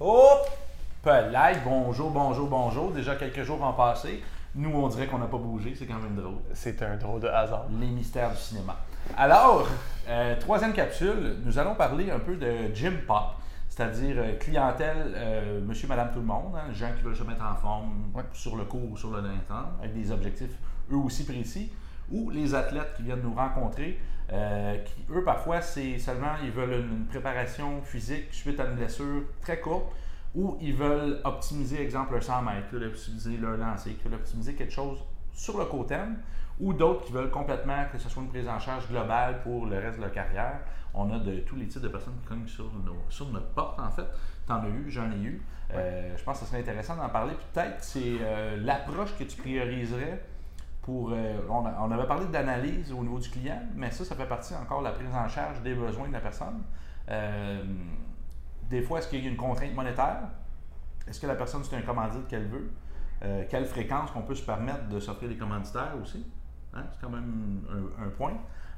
Hop! Live, bonjour, bonjour, bonjour. Déjà quelques jours ont passé. Nous, on dirait qu'on n'a pas bougé, c'est quand même drôle. C'est un drôle de hasard. Les mystères du cinéma. Alors, euh, troisième capsule, nous allons parler un peu de gym pop, c'est-à-dire euh, clientèle, euh, monsieur, madame, tout le monde, hein, gens qui veulent se mettre en forme Ouais. sur le court ou sur le long terme, avec des objectifs eux aussi précis, ou les athlètes qui viennent nous rencontrer, euh, qui eux, parfois, c'est seulement, ils veulent une, une préparation physique suite à une blessure très courte, ou ils veulent optimiser, exemple, un 100 mètres, ils veulent optimiser leur lancer, ils veulent optimiser quelque chose sur le court terme, ou d'autres qui veulent complètement que ce soit une prise en charge globale pour le reste de leur carrière. On a de tous les types de personnes qui cognent sur, nos- sur notre porte, en fait. T'en as eu, j'en ai eu. Euh, je pense que ce serait intéressant d'en parler. Peut-être c'est euh, l'approche que tu prioriserais pour. euh, on, a- on avait parlé d'analyse au niveau du client, mais ça, ça fait partie encore de la prise en charge des besoins de la personne. Euh, des fois, est-ce qu'il y a une contrainte monétaire? Est-ce que la personne, c'est un commandite qu'elle veut? Euh, quelle fréquence qu'on peut se permettre de s'offrir des commanditaires aussi? Hein? C'est quand même un, un point.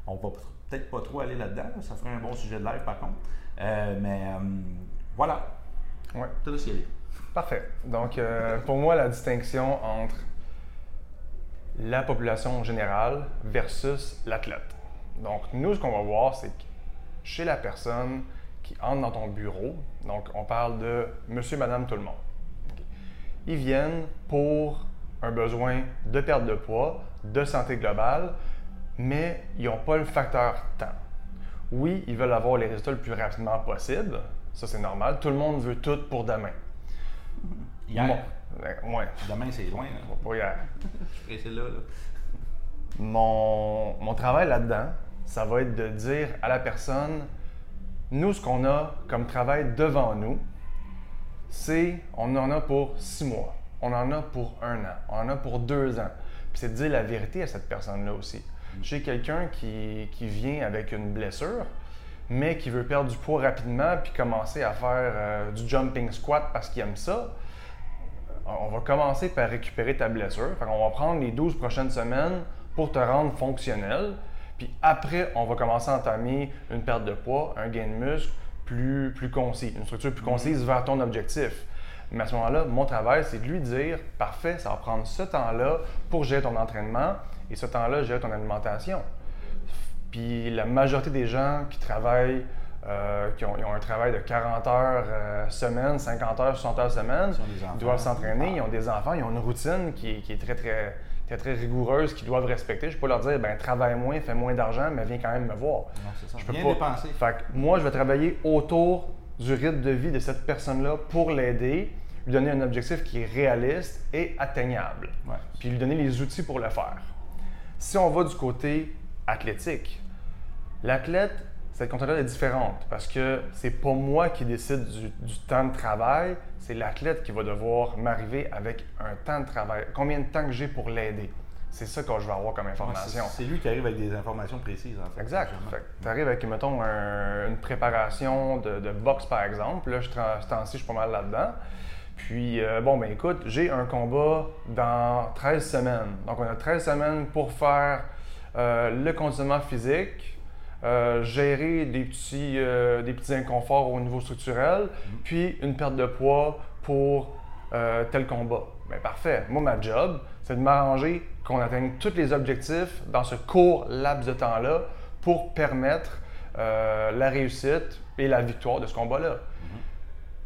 On va peut-être pas trop aller là-dedans. là. Ça ferait un bon sujet de live, par contre. Mais voilà. Ouais. Tout. Parfait. Donc, pour moi, la distinction entre la population générale versus l'athlète. Donc, nous, ce qu'on va voir, c'est que chez la personne qui entre dans ton bureau, donc on parle de monsieur, madame, tout le monde. Ils viennent pour un besoin de perte de poids, de santé globale, mais ils n'ont pas le facteur temps. Oui, ils veulent avoir les résultats le plus rapidement possible. Ça, c'est normal. Tout le monde veut tout pour demain. Hier. Bon, ouais, Demain, c'est loin. là. pas hier. Je suis pressé là. là. Mon, mon travail là-dedans, ça va être de dire à la personne, nous, ce qu'on a comme travail devant nous, c'est, on en a pour six mois, on en a pour un an, on en a pour deux ans. Puis c'est de dire la vérité à cette personne-là aussi. J'ai quelqu'un qui, qui vient avec une blessure, mais qui veut perdre du poids rapidement puis commencer à faire euh, du jumping squat parce qu'il aime ça. On va commencer par récupérer ta blessure. Fait on va prendre les 12 prochaines semaines pour te rendre fonctionnel. Puis après, on va commencer à entamer une perte de poids, un gain de muscle plus, plus concis, une structure plus concise vers ton objectif. Mais à ce moment-là, mon travail, c'est de lui dire parfait, ça va prendre ce temps-là pour gérer ton entraînement et ce temps-là, gérer ton alimentation. Puis la majorité des gens qui travaillent, euh, qui ont, ils ont un travail de 40 heures euh, semaine, 50 heures, 60 heures semaine, Ils enfants. doivent s'entraîner, ils ont des enfants, ils ont une routine qui, est- qui est très, très, très, très rigoureuse, qu'ils doivent respecter. Je peux leur dire, ben travaille moins, fais moins d'argent, mais viens quand même me voir. Non, c'est ça. Je peux Bien pas. dépenser. Fait que moi, je vais travailler autour du rythme de vie de cette personne-là pour l'aider, lui donner un objectif qui est réaliste et atteignable Ouais. puis lui donner les outils pour le faire. Si on va du côté athlétique, l'athlète, cette contrainte est différente parce que c'est pas moi qui décide du, du temps de travail, c'est l'athlète qui va devoir m'arriver avec un temps de travail. Combien de temps que j'ai pour l'aider? C'est ça que je vais avoir comme Ouais, c'est- information. c'est lui qui arrive avec des informations précises, en fait. Exact. Tu arrives avec, mettons, un- une préparation de, de boxe, par exemple. Là, je, ce temps-ci, je suis pas mal là-dedans. Puis, euh, bon, ben écoute, j'ai un combat dans 13 semaines. Donc, on a 13 semaines pour faire euh, le conditionnement physique, euh, gérer des petits, euh, des petits inconforts au niveau structurel, puis une perte de poids pour euh, tel combat. Ben parfait. Moi, ma job, c'est de m'arranger qu'on atteigne tous les objectifs dans ce court laps de temps-là pour permettre la réussite et la victoire de ce combat-là.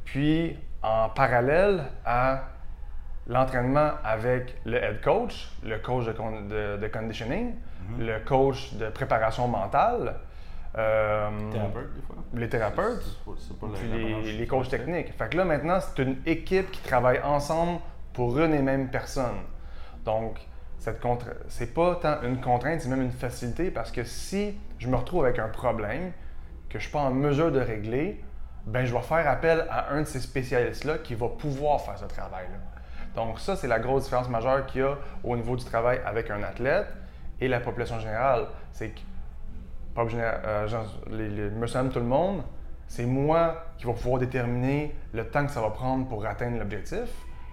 Puis, en parallèle à l'entraînement avec le head coach, le coach de, con- de- de conditioning, le coach de préparation mentale, euh, des fois. les thérapeutes, C'est pas- c'est pas le- puis les, les coachs techniques. Fait que là, maintenant, c'est une équipe qui travaille ensemble pour une et même personne. Donc, cette c'est pas tant une contrainte, c'est même une facilité parce que si je me retrouve avec un problème que je suis pas en mesure de régler, ben je vais faire appel à un de ces spécialistes-là qui va pouvoir faire ce travail-là. Donc, ça, c'est la grosse différence majeure qu'il y a au niveau du travail avec un athlète et la population générale. C'est que pas euh, les, les- monsieur, tout le monde, c'est moi qui va pouvoir déterminer le temps que ça va prendre pour atteindre l'objectif.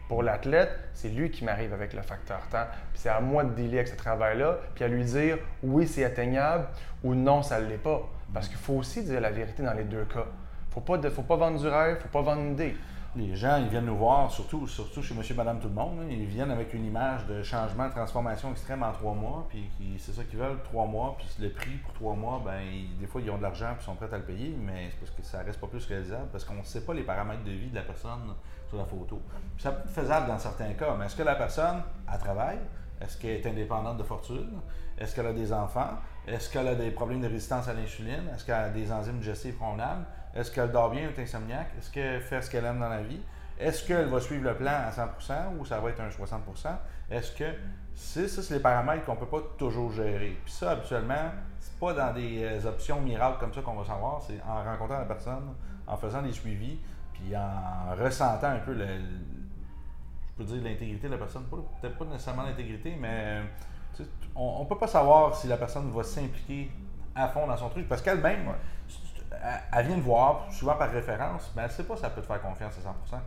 Pour l'athlète, c'est lui qui m'arrive avec le facteur temps. Puis c'est à moi de dealer avec ce travail-là, puis à lui dire oui, c'est atteignable ou non, ça ne l'est pas. Parce qu'il faut aussi dire la vérité dans les deux cas. Faut pas, de- faut pas vendre du rêve, faut pas vendre une idée. Les gens, ils viennent nous voir, surtout, surtout chez Monsieur, Madame, tout le monde. Ils viennent avec une image de changement, de transformation extrême en trois mois, puis c'est ça qu'ils veulent, trois mois, puis le prix pour trois mois, ben des fois, ils ont de l'argent, puis sont prêts à le payer, mais c'est parce que ça reste pas plus réalisable, parce qu'on ne sait pas les paramètres de vie de la personne sur la photo. ça peut faisable dans certains cas, mais est-ce que la personne, a travaille? Est-ce qu'elle est indépendante de fortune? Est-ce qu'elle a des enfants? Est-ce qu'elle a des problèmes de résistance à l'insuline? Est-ce qu'elle a des enzymes digestives convenables? Est-ce qu'elle dort bien, est insomniaque? Est-ce qu'elle fait ce qu'elle aime dans la vie? Est-ce qu'elle va suivre le plan à 100% ou ça va être un 60% Est-ce que. C'est, ça, c'est les paramètres qu'on ne peut pas toujours gérer. Puis ça, habituellement, c'est pas dans des euh, options miracles comme ça qu'on va savoir. C'est en rencontrant la personne, en faisant des suivis, puis en ressentant un peu le, je peux dire l'intégrité de la personne. Peut-être pas nécessairement l'intégrité, mais on ne peut pas savoir si la personne va s'impliquer à fond dans son truc parce qu'elle-même, elle, vient de voir, souvent par référence, mais elle ne sait pas si elle peut te faire confiance à 100%.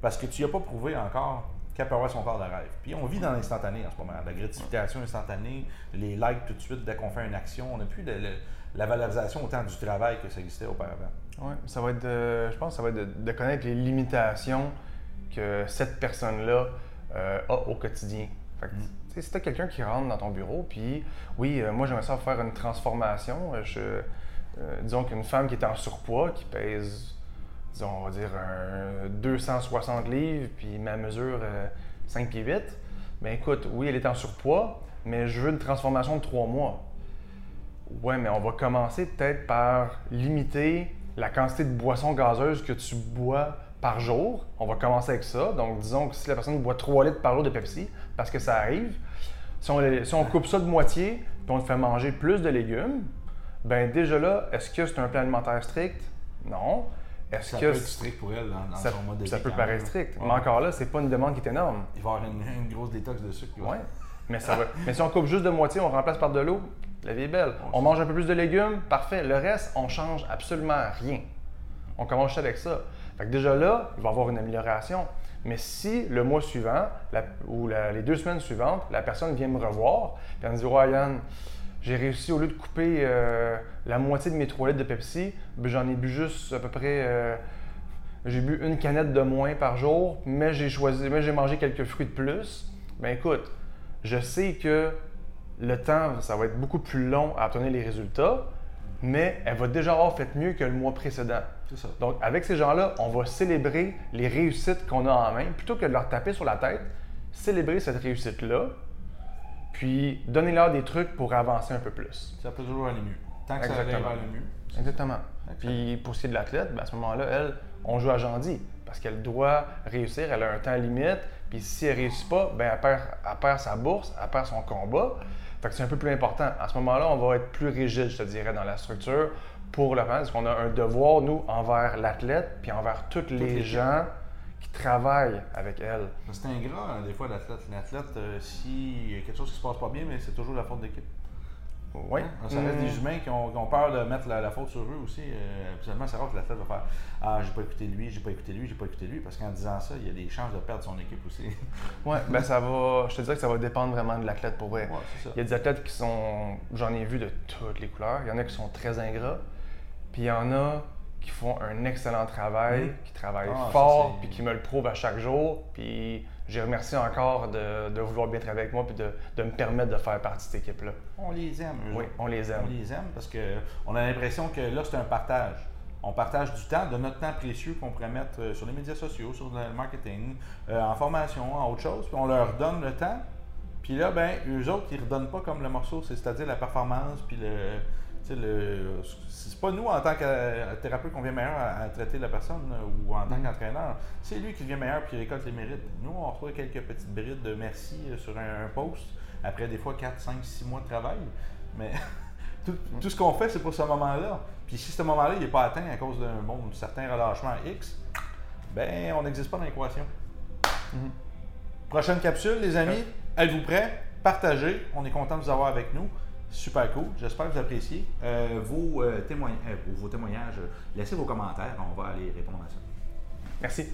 Parce que tu n'y as pas prouvé encore qu'elle peut avoir son corps de rêve. Puis on vit dans l'instantané en ce moment. La gratification instantanée, les likes tout de suite dès qu'on fait une action. On n'a plus de, la valorisation autant du travail que ça existait auparavant. Oui, ça va être je pense que ça va être de, connaître les limitations que cette personne-là euh, a au quotidien. Fait que, mm. Si tu as quelqu'un qui rentre dans ton bureau, puis oui, euh, moi j'aimerais ça faire une transformation, euh, je, disons qu'une femme qui est en surpoids, qui pèse, disons, on va dire, un 260 livres, puis ma mesure 5 pieds 8, bien écoute, oui, elle est en surpoids, mais je veux une transformation de 3 mois. Ouais, mais on va commencer peut-être par limiter la quantité de boissons gazeuses que tu bois par jour. On va commencer avec ça. Donc, disons que si la personne boit 3 litres par jour de Pepsi, parce que ça arrive, si on, coupe ça de moitié, puis on te fait manger plus de légumes, ben déjà là, est-ce que c'est un plan alimentaire strict? Non. Est-ce que peut être strict pour elle dans, ça, son mode de Ça peut paraître strict. Mais encore là, c'est pas une demande qui est énorme. Il va y avoir une, grosse détox de sucre. Oui. Mais, ça va. mais si on coupe juste de moitié, on remplace par de l'eau, la vie est belle. On mange un peu plus de légumes, parfait. Le reste, on change absolument rien. On commence avec ça. Déjà là, il va y avoir une amélioration. Mais si le mois suivant ou les deux semaines suivantes, la personne vient me revoir et elle me dit Ouais, Yann, j'ai réussi, au lieu de couper euh, la moitié de mes trois litres de Pepsi, ben, j'en ai bu juste à peu près. Euh, j'ai bu une canette de moins par jour, mais j'ai choisi, mais j'ai mangé quelques fruits de plus. Ben écoute, je sais que le temps, ça va être beaucoup plus long à obtenir les résultats, mais elle va déjà avoir fait mieux que le mois précédent. Ça. Donc, avec ces gens-là, on va célébrer les réussites qu'on a en main, plutôt que de leur taper sur la tête, célébrer cette réussite-là, puis donner-leur des trucs pour avancer un peu plus. Ça peut toujours aller mieux. Tant que ça va aller mieux. Exactement. Puis pour ce qui est de l'athlète, ben, à ce moment-là, elle, on joue à Jandy parce qu'elle doit réussir, elle a un temps limite, puis si elle ne réussit pas, ben, elle, perd, elle perd sa bourse, elle perd son combat. Fait que c'est un peu plus important. À ce moment-là, on va être plus rigide, je te dirais, dans la structure pour le parce qu'on a un devoir, nous, envers l'athlète, puis envers tous les gens qui travaillent avec elle. C'est ingrat, hein, des fois, l'athlète. L'athlète, euh, s'il y a quelque chose qui se passe pas bien, mais c'est toujours la faute d'équipe. Oui. Ça reste des mm. humains qui ont, peur de mettre la, faute sur eux aussi. Euh, absolument, c'est rare que l'athlète va faire Ah, j'ai pas écouté lui, j'ai pas écouté lui, j'ai pas écouté lui. Parce qu'en disant ça, il y a des chances de perdre son équipe aussi. oui, ben ça va. Je te dirais que ça va dépendre vraiment de l'athlète pour vrai. il y a des athlètes qui sont. J'en ai vu de toutes les couleurs. Il y en a qui sont très ingrats. Puis il y en a qui font un excellent travail, mm. qui travaillent ah, fort, puis qui me le prouvent à chaque jour. Puis je remercie encore de, vouloir bien travailler avec moi puis de, me permettre de faire partie de cette équipe-là. On les aime. Oui, on les aime. On les aime parce qu'on a l'impression que là, c'est un partage. On partage du temps, de notre temps précieux qu'on pourrait mettre euh, sur les médias sociaux, sur le marketing, euh, en formation, en autre chose. Puis on leur donne le temps. Puis là, ben, eux autres, ils ne redonnent pas comme le morceau, c'est-à-dire la performance, puis le, le, c'est pas nous en tant que thérapeute qu'on vient meilleur à, traiter la personne euh, ou en tant mm. qu'entraîneur. C'est lui qui devient meilleur puis il récolte les mérites. Nous, on reçoit quelques petites brides de merci euh, sur un, post après des fois 4, 5, 6 mois de travail. Mais tout, ce qu'on fait, c'est pour ce moment-là. Puis si ce moment-là n'est pas atteint à cause d'un bon, certain relâchement X, ben on n'existe pas dans l'équation. Mm-hmm. Prochaine capsule, les amis. Êtes-vous prêts? Partagez. On est content de vous avoir avec nous. Super cool. J'espère que vous appréciez. Euh, vos, euh, euh, vos témoignages, laissez vos commentaires. On va aller répondre à ça. Merci.